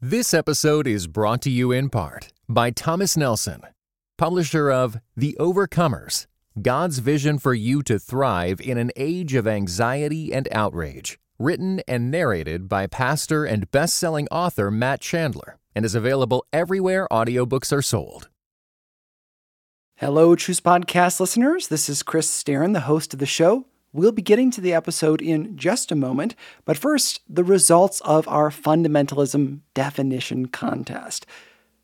This episode is brought to you in part by Thomas Nelson, publisher of The Overcomers God's Vision for You to Thrive in an Age of Anxiety and Outrage, written and narrated by pastor and best selling author Matt Chandler, and is available everywhere audiobooks are sold. Hello, Truce Podcast listeners. This is Chris Staron, the host of the show. We'll be getting to the episode in just a moment, but first, the results of our fundamentalism definition contest.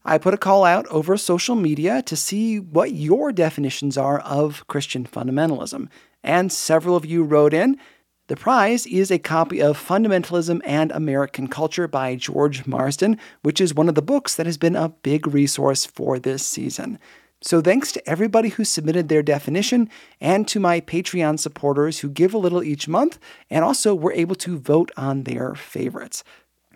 I put a call out over social media to see what your definitions are of Christian fundamentalism, and several of you wrote in. The prize is a copy of Fundamentalism and American Culture by George Marsden, which is one of the books that has been a big resource for this season. So, thanks to everybody who submitted their definition and to my Patreon supporters who give a little each month and also were able to vote on their favorites.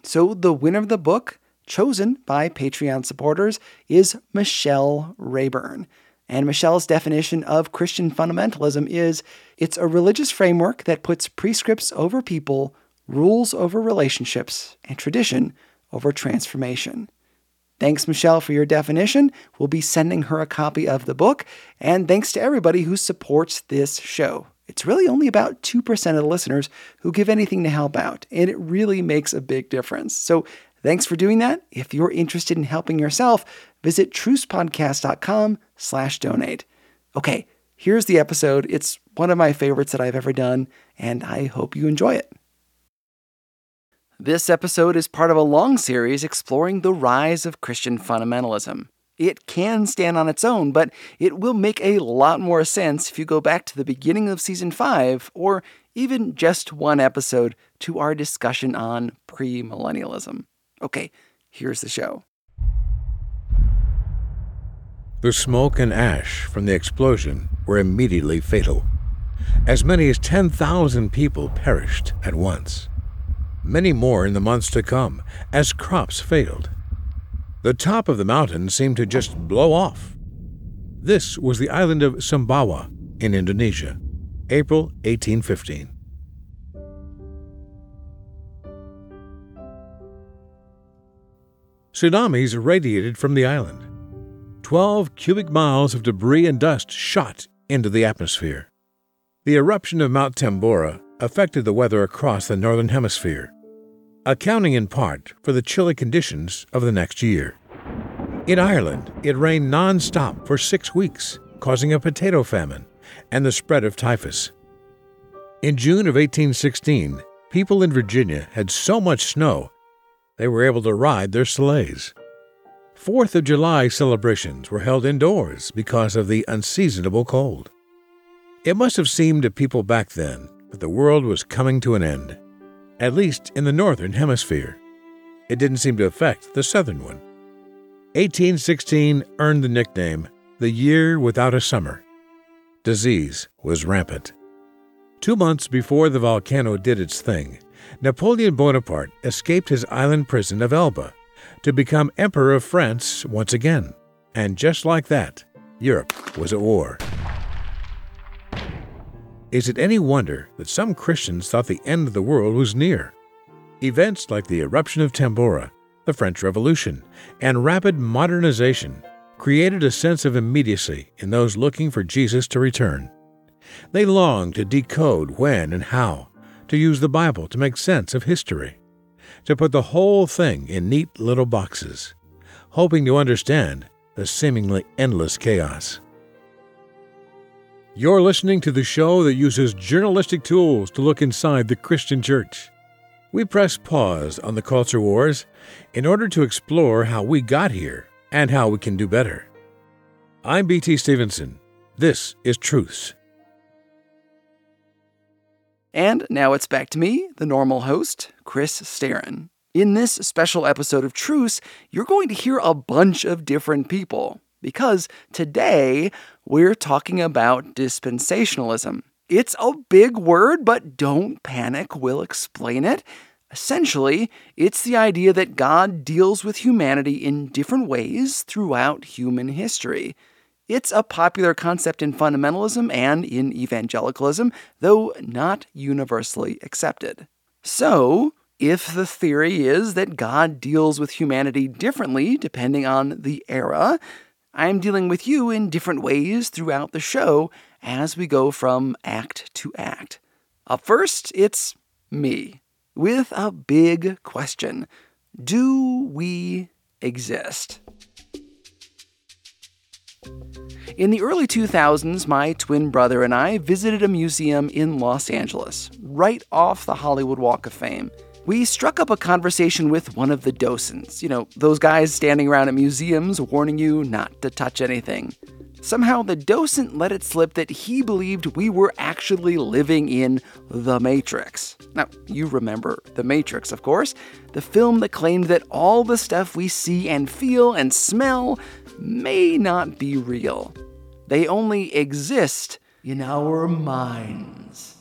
So, the winner of the book, chosen by Patreon supporters, is Michelle Rayburn. And Michelle's definition of Christian fundamentalism is it's a religious framework that puts prescripts over people, rules over relationships, and tradition over transformation. Thanks, Michelle, for your definition. We'll be sending her a copy of the book. And thanks to everybody who supports this show. It's really only about 2% of the listeners who give anything to help out, and it really makes a big difference. So thanks for doing that. If you're interested in helping yourself, visit trucepodcast.com slash donate. Okay, here's the episode. It's one of my favorites that I've ever done, and I hope you enjoy it. This episode is part of a long series exploring the rise of Christian fundamentalism. It can stand on its own, but it will make a lot more sense if you go back to the beginning of season 5 or even just one episode to our discussion on premillennialism. Okay, here's the show. The smoke and ash from the explosion were immediately fatal. As many as 10,000 people perished at once many more in the months to come, as crops failed. The top of the mountain seemed to just blow off. This was the island of Sumbawa in Indonesia, April 1815. Tsunamis radiated from the island. Twelve cubic miles of debris and dust shot into the atmosphere. The eruption of Mount Tambora affected the weather across the northern hemisphere accounting in part for the chilly conditions of the next year. In Ireland, it rained non-stop for six weeks, causing a potato famine and the spread of typhus. In June of 1816, people in Virginia had so much snow they were able to ride their sleighs. Fourth of July celebrations were held indoors because of the unseasonable cold. It must have seemed to people back then that the world was coming to an end at least in the northern hemisphere. It didn't seem to affect the southern one. 1816 earned the nickname the year without a summer. Disease was rampant. Two months before the volcano did its thing, Napoleon Bonaparte escaped his island prison of Elba to become Emperor of France once again. And just like that, Europe was at war. Is it any wonder that some Christians thought the end of the world was near? Events like the eruption of Tambora, the French Revolution, and rapid modernization created a sense of immediacy in those looking for Jesus to return. They longed to decode when and how, to use the Bible to make sense of history, to put the whole thing in neat little boxes, hoping to understand the seemingly endless chaos. You're listening to the show that uses journalistic tools to look inside the Christian church. We press pause on the culture wars in order to explore how we got here and how we can do better. I'm BT Stevenson. This is Truce. And now it's back to me, the normal host, Chris Staron. In this special episode of Truce, you're going to hear a bunch of different people because today we're talking about dispensationalism. It's a big word, but don't panic, we'll explain it. Essentially, it's the idea that God deals with humanity in different ways throughout human history. It's a popular concept in fundamentalism and in evangelicalism, though not universally accepted. So, if the theory is that God deals with humanity differently depending on the era, I'm dealing with you in different ways throughout the show as we go from act to act. Up first, it's me with a big question Do we exist? In the early 2000s, my twin brother and I visited a museum in Los Angeles, right off the Hollywood Walk of Fame. We struck up a conversation with one of the docents, you know, those guys standing around at museums warning you not to touch anything. Somehow, the docent let it slip that he believed we were actually living in The Matrix. Now, you remember The Matrix, of course, the film that claimed that all the stuff we see and feel and smell may not be real. They only exist in our minds.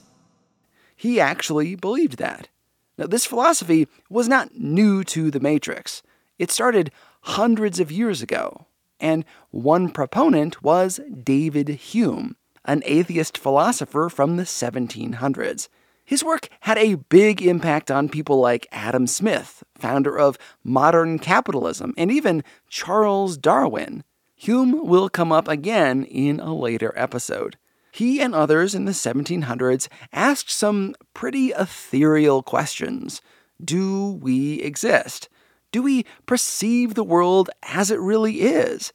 He actually believed that. Now, this philosophy was not new to the Matrix. It started hundreds of years ago, and one proponent was David Hume, an atheist philosopher from the 1700s. His work had a big impact on people like Adam Smith, founder of modern capitalism, and even Charles Darwin. Hume will come up again in a later episode. He and others in the 1700s asked some pretty ethereal questions. Do we exist? Do we perceive the world as it really is?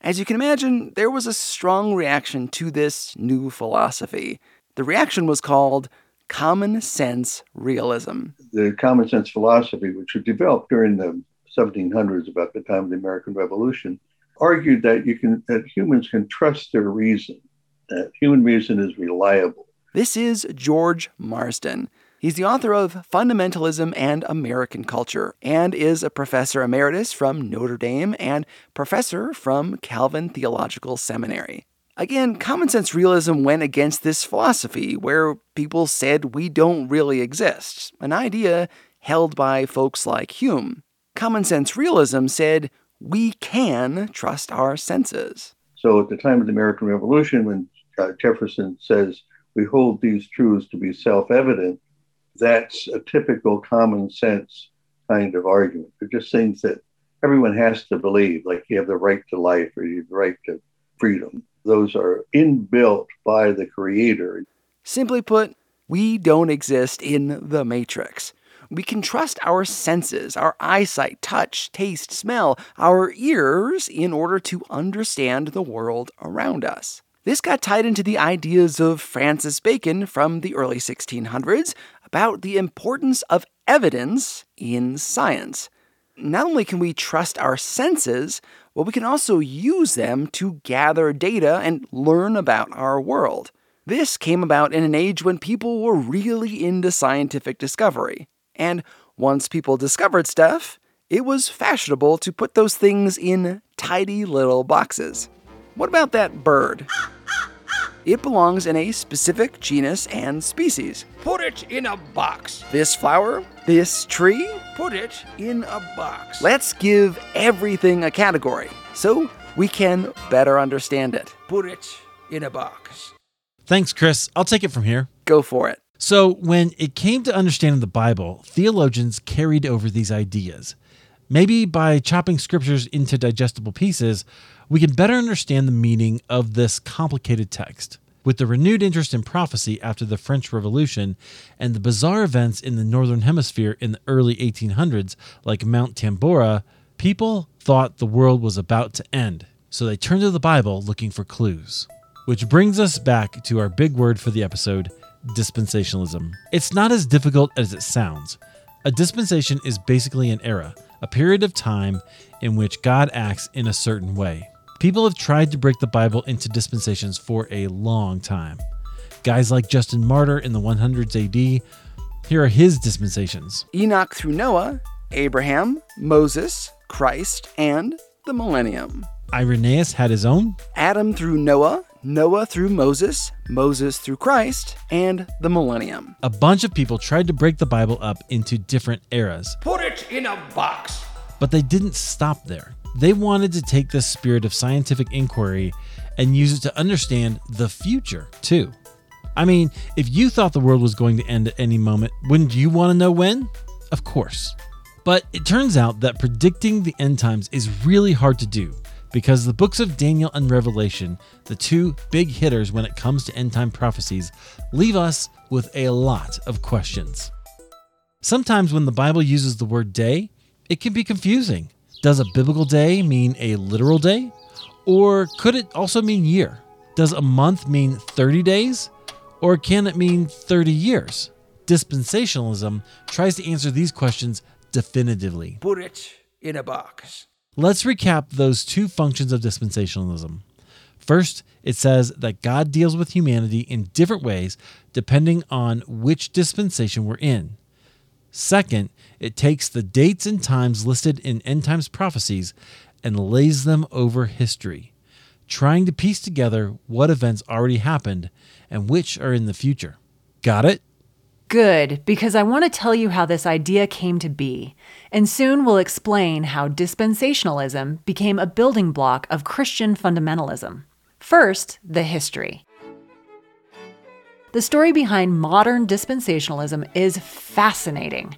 As you can imagine, there was a strong reaction to this new philosophy. The reaction was called common sense realism. The common sense philosophy, which was developed during the 1700s, about the time of the American Revolution, argued that you can that humans can trust their reason, that human reason is reliable. This is George Marsden. He's the author of Fundamentalism and American Culture and is a professor emeritus from Notre Dame and professor from Calvin Theological Seminary. Again, common sense realism went against this philosophy where people said we don't really exist, an idea held by folks like Hume. Common sense realism said we can trust our senses. So at the time of the American Revolution, when uh, Jefferson says we hold these truths to be self evident, that's a typical common sense kind of argument. They're just things that everyone has to believe, like you have the right to life or you have the right to freedom. Those are inbuilt by the Creator. Simply put, we don't exist in the Matrix. We can trust our senses, our eyesight, touch, taste, smell, our ears in order to understand the world around us. This got tied into the ideas of Francis Bacon from the early 1600s about the importance of evidence in science. Not only can we trust our senses, but we can also use them to gather data and learn about our world. This came about in an age when people were really into scientific discovery. And once people discovered stuff, it was fashionable to put those things in tidy little boxes. What about that bird? It belongs in a specific genus and species. Put it in a box. This flower, this tree, Put it in a box. let's give everything a category so we can better understand it. Put it in a box. Thanks, Chris. I'll take it from here. Go for it. So, when it came to understanding the Bible, theologians carried over these ideas. Maybe by chopping scriptures into digestible pieces, we can better understand the meaning of this complicated text. With the renewed interest in prophecy after the French Revolution and the bizarre events in the Northern Hemisphere in the early 1800s, like Mount Tambora, people thought the world was about to end. So they turned to the Bible looking for clues. Which brings us back to our big word for the episode dispensationalism. It's not as difficult as it sounds. A dispensation is basically an era, a period of time in which God acts in a certain way. People have tried to break the Bible into dispensations for a long time. Guys like Justin Martyr in the 100s AD, here are his dispensations. Enoch through Noah, Abraham, Moses, Christ, and the millennium. Irenaeus had his own. Adam through Noah, Noah through Moses, Moses through Christ, and the millennium. A bunch of people tried to break the Bible up into different eras, Put it in a box. but they didn't stop there. They wanted to take this spirit of scientific inquiry and use it to understand the future, too. I mean, if you thought the world was going to end at any moment, wouldn't you want to know when? Of course. But it turns out that predicting the end times is really hard to do because the books of Daniel and Revelation, the two big hitters when it comes to end time prophecies, leave us with a lot of questions. Sometimes when the Bible uses the word day, it can be confusing. Does a biblical day mean a literal day? Or could it also mean year? Does a month mean 30 days? Or can it mean 30 years? Dispensationalism tries to answer these questions definitively. Put it in a box. Let's recap those two functions of dispensationalism. First, it says that God deals with humanity in different ways depending on which dispensation we're in. Second, it takes the dates and times listed in end times prophecies and lays them over history, trying to piece together what events already happened and which are in the future. Got it? Good, because I want to tell you how this idea came to be, and soon we'll explain how dispensationalism became a building block of Christian fundamentalism. First, the history. The story behind modern dispensationalism is fascinating.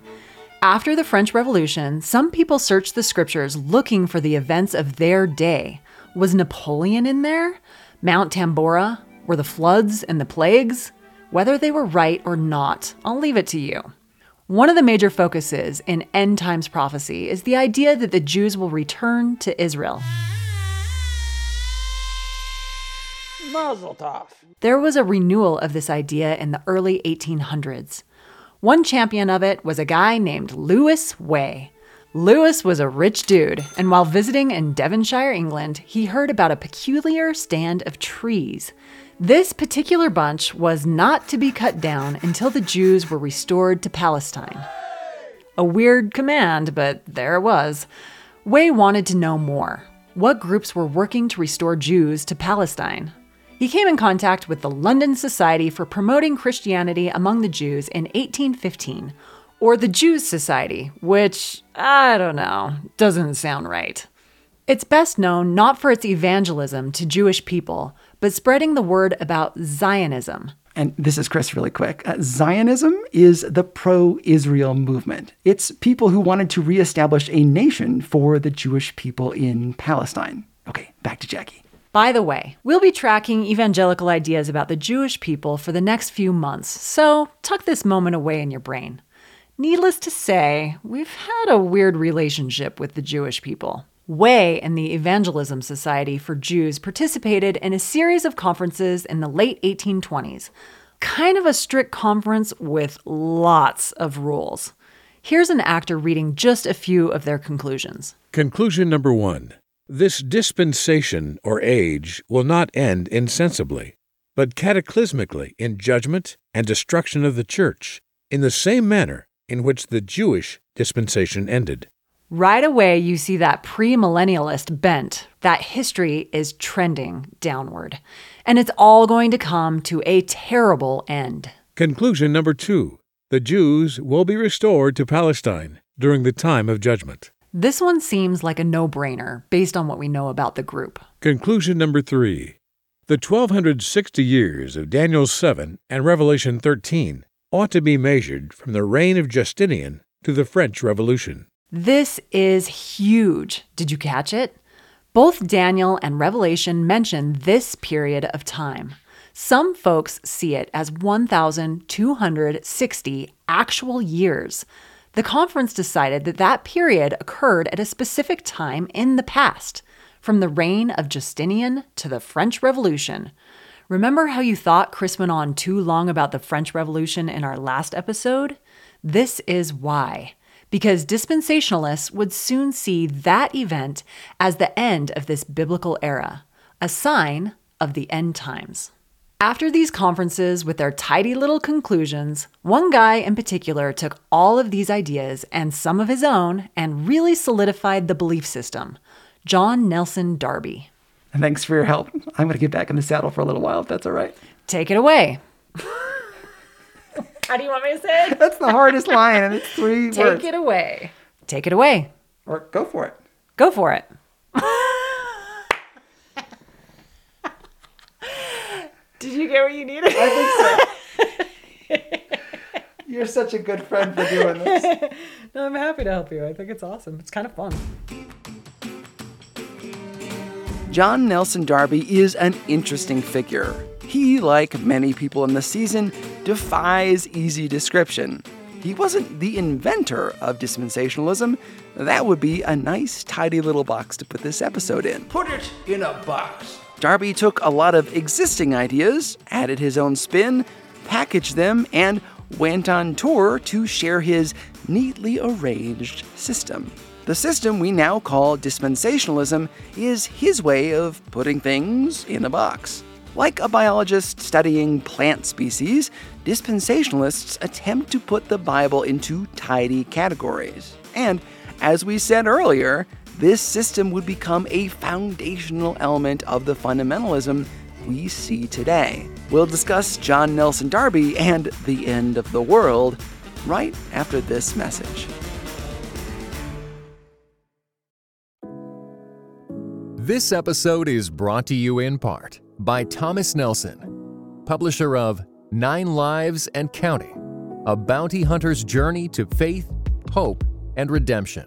After the French Revolution, some people searched the scriptures looking for the events of their day. Was Napoleon in there? Mount Tambora? Were the floods and the plagues? Whether they were right or not, I'll leave it to you. One of the major focuses in end times prophecy is the idea that the Jews will return to Israel. There was a renewal of this idea in the early 1800s. One champion of it was a guy named Lewis Way. Lewis was a rich dude, and while visiting in Devonshire, England, he heard about a peculiar stand of trees. This particular bunch was not to be cut down until the Jews were restored to Palestine. A weird command, but there it was. Way wanted to know more. What groups were working to restore Jews to Palestine? He came in contact with the London Society for Promoting Christianity Among the Jews in 1815, or the Jews Society, which, I don't know, doesn't sound right. It's best known not for its evangelism to Jewish people, but spreading the word about Zionism. And this is Chris, really quick. Uh, Zionism is the pro Israel movement. It's people who wanted to reestablish a nation for the Jewish people in Palestine. Okay, back to Jackie. By the way, we'll be tracking evangelical ideas about the Jewish people for the next few months, so tuck this moment away in your brain. Needless to say, we've had a weird relationship with the Jewish people. Way and the Evangelism Society for Jews participated in a series of conferences in the late 1820s. Kind of a strict conference with lots of rules. Here's an actor reading just a few of their conclusions. Conclusion number one This dispensation or age will not end insensibly, but cataclysmically in judgment and destruction of the church, in the same manner in which the Jewish dispensation ended. Right away, you see that premillennialist bent, that history is trending downward. And it's all going to come to a terrible end. Conclusion number two The Jews will be restored to Palestine during the time of judgment. This one seems like a no brainer based on what we know about the group. Conclusion number three The 1260 years of Daniel 7 and Revelation 13 ought to be measured from the reign of Justinian to the French Revolution. This is huge. Did you catch it? Both Daniel and Revelation mention this period of time. Some folks see it as 1,260 actual years. The conference decided that that period occurred at a specific time in the past, from the reign of Justinian to the French Revolution. Remember how you thought Chris went on too long about the French Revolution in our last episode? This is why. Because dispensationalists would soon see that event as the end of this biblical era, a sign of the end times. After these conferences with their tidy little conclusions, one guy in particular took all of these ideas and some of his own and really solidified the belief system John Nelson Darby. Thanks for your help. I'm going to get back in the saddle for a little while, if that's all right. Take it away. How do you want me to say it? That's the hardest line, and it's three Take words. it away. Take it away. Or go for it. Go for it. Did you get what you needed? I think so. You're such a good friend for doing this. no, I'm happy to help you. I think it's awesome. It's kind of fun. John Nelson Darby is an interesting figure. He, like many people in the season, defies easy description. He wasn't the inventor of dispensationalism. That would be a nice, tidy little box to put this episode in. Put it in a box. Darby took a lot of existing ideas, added his own spin, packaged them, and went on tour to share his neatly arranged system. The system we now call dispensationalism is his way of putting things in a box. Like a biologist studying plant species, dispensationalists attempt to put the Bible into tidy categories. And as we said earlier, this system would become a foundational element of the fundamentalism we see today. We'll discuss John Nelson Darby and the end of the world right after this message. This episode is brought to you in part by Thomas Nelson, publisher of Nine Lives and Counting A Bounty Hunter's Journey to Faith, Hope, and Redemption,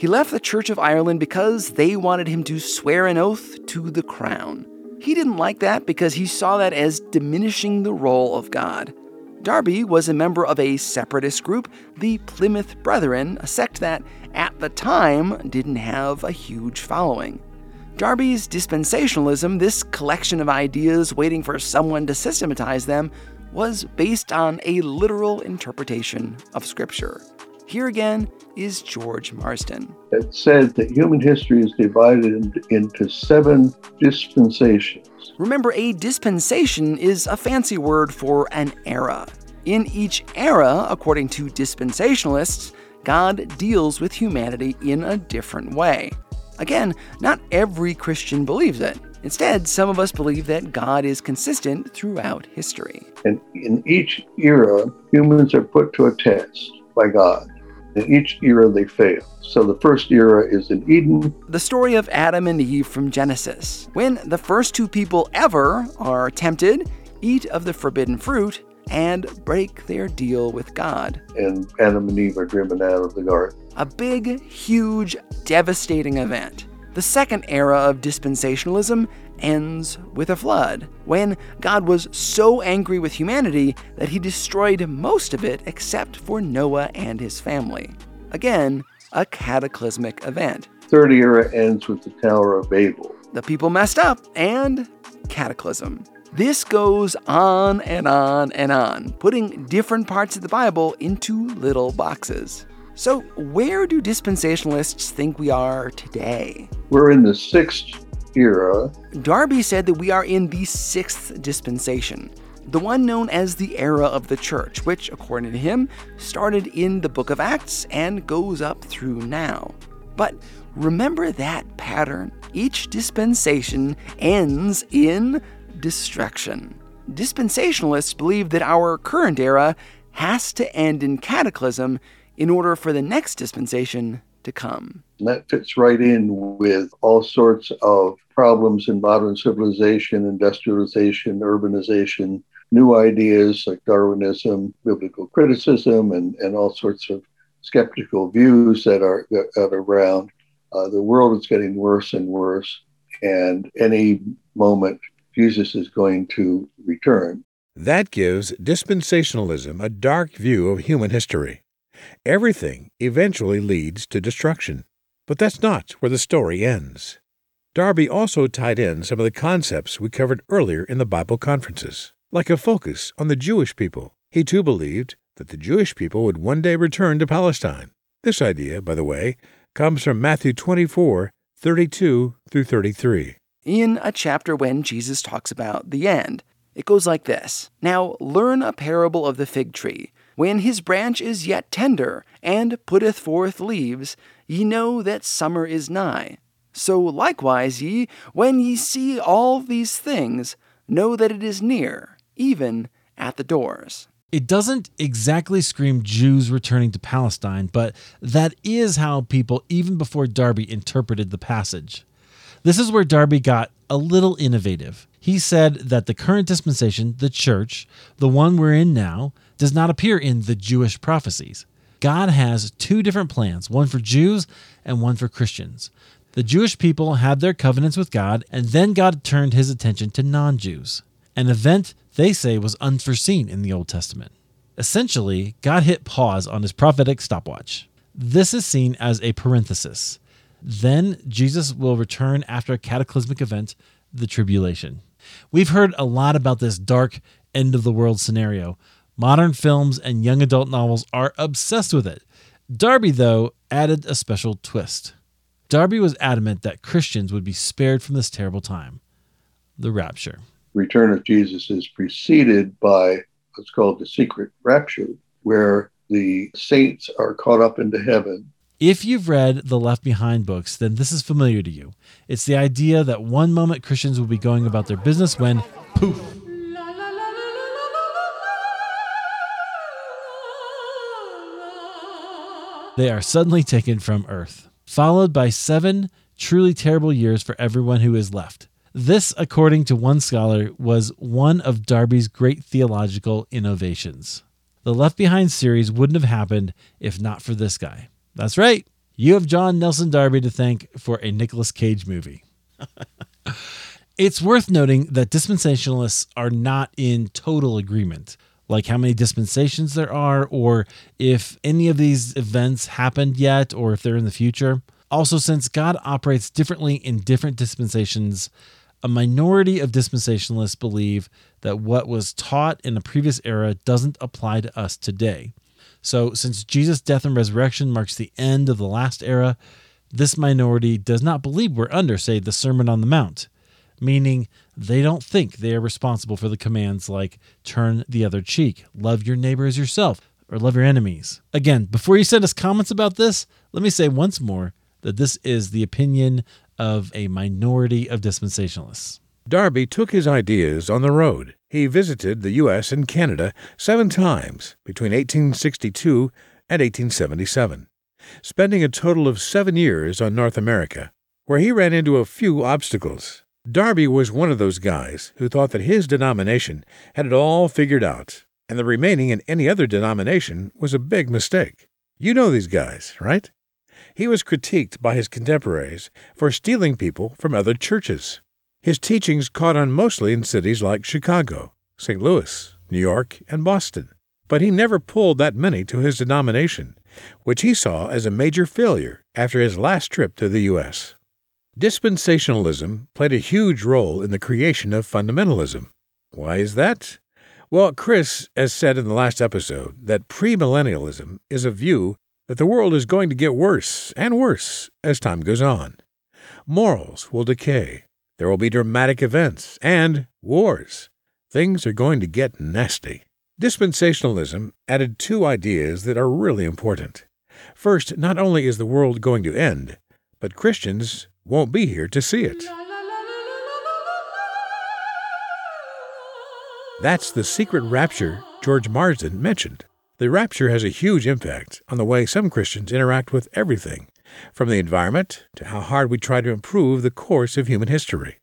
He left the Church of Ireland because they wanted him to swear an oath to the crown. He didn't like that because he saw that as diminishing the role of God. Darby was a member of a separatist group, the Plymouth Brethren, a sect that, at the time, didn't have a huge following. Darby's dispensationalism, this collection of ideas waiting for someone to systematize them, was based on a literal interpretation of Scripture. Here again is George Marsden. It said that human history is divided into seven dispensations. Remember, a dispensation is a fancy word for an era. In each era, according to dispensationalists, God deals with humanity in a different way. Again, not every Christian believes it. Instead, some of us believe that God is consistent throughout history. And in each era, humans are put to a test by God. In each era, they fail. So the first era is in Eden. The story of Adam and Eve from Genesis, when the first two people ever are tempted, eat of the forbidden fruit, and break their deal with God. And Adam and Eve are driven out of the garden. A big, huge, devastating event. The second era of dispensationalism ends with a flood, when God was so angry with humanity that he destroyed most of it except for Noah and his family. Again, a cataclysmic event. Third era ends with the Tower of Babel. The people messed up, and cataclysm. This goes on and on and on, putting different parts of the Bible into little boxes. So, where do dispensationalists think we are today? We're in the sixth era. Darby said that we are in the sixth dispensation, the one known as the era of the church, which, according to him, started in the book of Acts and goes up through now. But remember that pattern. Each dispensation ends in destruction. Dispensationalists believe that our current era has to end in cataclysm in order for the next dispensation to come. And that fits right in with all sorts of problems in modern civilization, industrialization, urbanization, new ideas like Darwinism, biblical criticism, and, and all sorts of skeptical views that are, that are around. Uh, the world is getting worse and worse, and any moment Jesus is going to return. That gives dispensationalism a dark view of human history. Everything eventually leads to destruction. But that's not where the story ends. Darby also tied in some of the concepts we covered earlier in the Bible conferences, like a focus on the Jewish people. He too believed that the Jewish people would one day return to Palestine. This idea, by the way, comes from Matthew 24 32 through 33. In a chapter when Jesus talks about the end, it goes like this Now learn a parable of the fig tree. When his branch is yet tender, and putteth forth leaves, ye know that summer is nigh. So likewise ye, when ye see all these things, know that it is near, even at the doors. It doesn't exactly scream Jews returning to Palestine, but that is how people, even before Darby, interpreted the passage. This is where Darby got a little innovative. He said that the current dispensation, the church, the one we're in now, does not appear in the Jewish prophecies. God has two different plans, one for Jews and one for Christians. The Jewish people had their covenants with God, and then God turned his attention to non Jews, an event they say was unforeseen in the Old Testament. Essentially, God hit pause on his prophetic stopwatch. This is seen as a parenthesis. Then Jesus will return after a cataclysmic event, the tribulation. We've heard a lot about this dark end of the world scenario. Modern films and young adult novels are obsessed with it. Darby, though, added a special twist. Darby was adamant that Christians would be spared from this terrible time the rapture. Return of Jesus is preceded by what's called the secret rapture, where the saints are caught up into heaven. If you've read the Left Behind books, then this is familiar to you. It's the idea that one moment Christians will be going about their business when, poof, they are suddenly taken from earth, followed by seven truly terrible years for everyone who is left. This, according to one scholar, was one of Darby's great theological innovations. The Left Behind series wouldn't have happened if not for this guy. That's right, you have John Nelson Darby to thank for a Nicolas Cage movie. it's worth noting that dispensationalists are not in total agreement, like how many dispensations there are, or if any of these events happened yet, or if they're in the future. Also, since God operates differently in different dispensations, a minority of dispensationalists believe that what was taught in a previous era doesn't apply to us today. So, since Jesus' death and resurrection marks the end of the last era, this minority does not believe we're under, say, the Sermon on the Mount, meaning they don't think they are responsible for the commands like turn the other cheek, love your neighbor as yourself, or love your enemies. Again, before you send us comments about this, let me say once more that this is the opinion of a minority of dispensationalists. Darby took his ideas on the road. He visited the U.S. and Canada seven times between 1862 and 1877, spending a total of seven years on North America, where he ran into a few obstacles. Darby was one of those guys who thought that his denomination had it all figured out, and the remaining in any other denomination was a big mistake. You know these guys, right? He was critiqued by his contemporaries for stealing people from other churches. His teachings caught on mostly in cities like Chicago, St. Louis, New York, and Boston. But he never pulled that many to his denomination, which he saw as a major failure after his last trip to the U.S. Dispensationalism played a huge role in the creation of fundamentalism. Why is that? Well, Chris has said in the last episode that premillennialism is a view that the world is going to get worse and worse as time goes on. Morals will decay, there will be dramatic events and wars. Things are going to get nasty. Dispensationalism added two ideas that are really important. First, not only is the world going to end, but Christians won't be here to see it. That's the secret rapture George Marsden mentioned. The rapture has a huge impact on the way some Christians interact with everything, from the environment to how hard we try to improve the course of human history.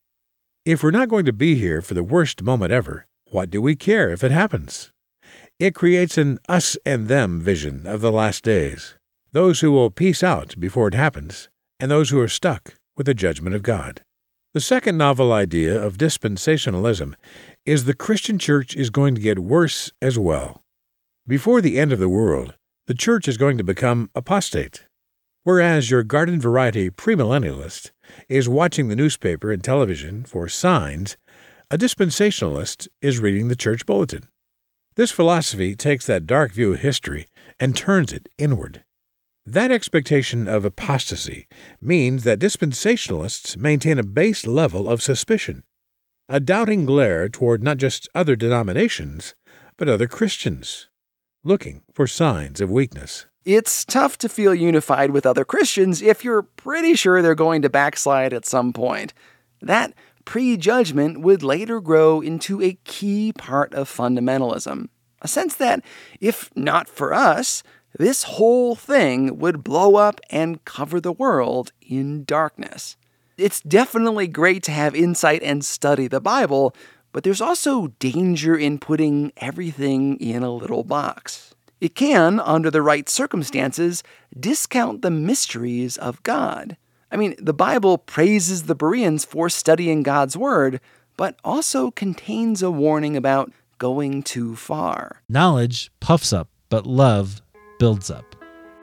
If we're not going to be here for the worst moment ever, what do we care if it happens? It creates an us and them vision of the last days those who will peace out before it happens, and those who are stuck with the judgment of God. The second novel idea of dispensationalism is the Christian church is going to get worse as well. Before the end of the world, the church is going to become apostate. Whereas your garden variety premillennialist is watching the newspaper and television for signs, a dispensationalist is reading the church bulletin. This philosophy takes that dark view of history and turns it inward. That expectation of apostasy means that dispensationalists maintain a base level of suspicion, a doubting glare toward not just other denominations, but other Christians. looking for signs of weakness. It's tough to feel unified with other Christians if you're pretty sure they're going to backslide at some point. That prejudgment would later grow into a key part of fundamentalism. A sense that, if not for us, this whole thing would blow up and cover the world in darkness. It's definitely great to have insight and study the Bible, but there's also danger in putting everything in a little box. It can, under the right circumstances, discount the mysteries of God. I mean, the Bible praises the Bereans for studying God's Word, but also contains a warning about going too far. Knowledge puffs up, but love builds up.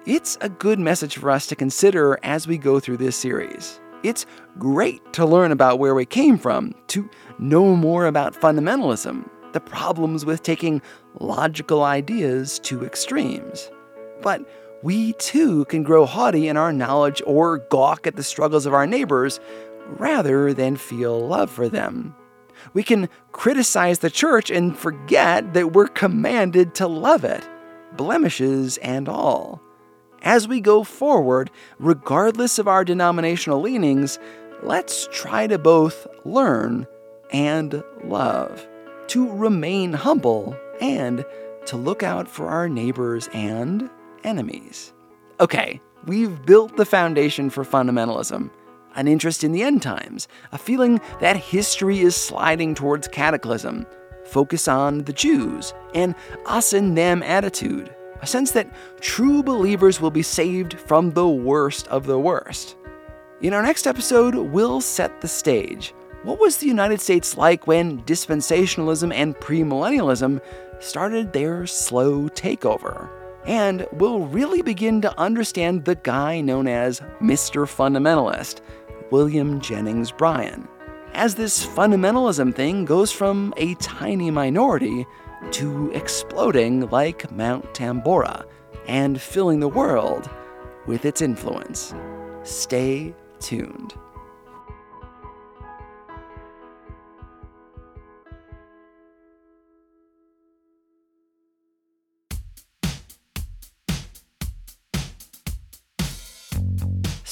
It's a good message for us to consider as we go through this series. It's great to learn about where we came from, to know more about fundamentalism, the problems with taking logical ideas to extremes. But we too can grow haughty in our knowledge or gawk at the struggles of our neighbors rather than feel love for them. We can criticize the church and forget that we're commanded to love it, blemishes and all. As we go forward, regardless of our denominational leanings, let's try to both learn and love, to remain humble and to look out for our neighbors and enemies. Okay, we've built the foundation for fundamentalism an interest in the end times, a feeling that history is sliding towards cataclysm, focus on the Jews, an us and them attitude, a sense that true believers will be saved from the worst of the worst. In our next episode, we'll set the stage. What was the United States like when dispensationalism and premillennialism started their slow takeover? and we'll really begin to understand the guy known as Mr. Fundamentalist, William Jennings Bryan, as this fundamentalism thing goes from a tiny minority to exploding like Mount Tambora and filling the world with its influence. Stay tuned.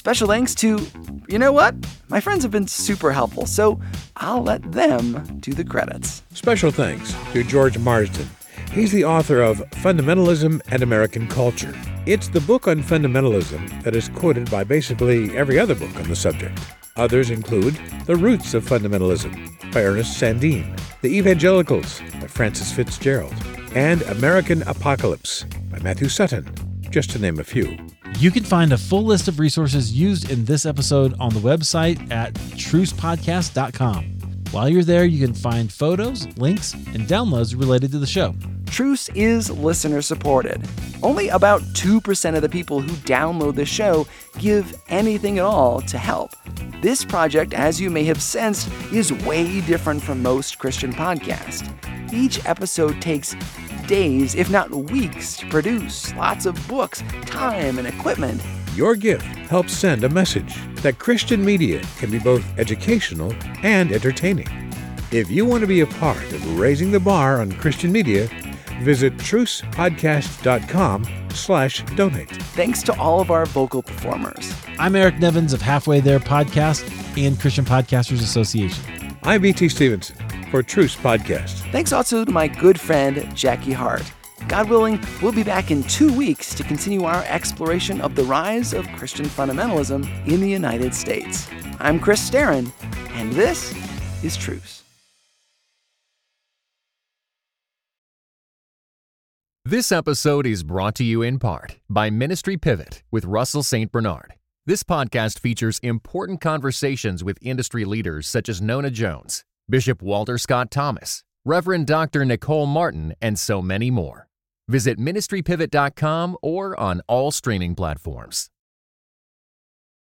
Special thanks to, you know what? My friends have been super helpful, so I'll let them do the credits. Special thanks to George Marsden. He's the author of Fundamentalism and American Culture. It's the book on fundamentalism that is quoted by basically every other book on the subject. Others include The Roots of Fundamentalism by Ernest Sandeen, The Evangelicals by Frances Fitzgerald, and American Apocalypse by Matthew Sutton, just to name a few. You can find a full list of resources used in this episode on the website at trucepodcast.com. While you're there, you can find photos, links, and downloads related to the show. Truce is listener supported. Only about 2% of the people who download the show give anything at all to help. This project, as you may have sensed, is way different from most Christian podcasts. Each episode takes days, if not weeks, to produce lots of books, time, and equipment. Your gift helps send a message that Christian media can be both educational and entertaining. If you want to be a part of raising the bar on Christian media, visit trucepodcast.com slash donate. Thanks to all of our vocal performers. I'm Eric Nevins of Halfway There Podcast and Christian Podcasters Association. I'm E.T. Stevenson for Truce Podcast. Thanks also to my good friend, Jackie Hart. God willing, we'll be back in two weeks to continue our exploration of the rise of Christian fundamentalism in the United States. I'm Chris Staron, and this is Truce. This episode is brought to you in part by Ministry Pivot with Russell St. Bernard. This podcast features important conversations with industry leaders such as Nona Jones, Bishop Walter Scott Thomas, Reverend Dr. Nicole Martin, and so many more. Visit ministrypivot.com or on all streaming platforms.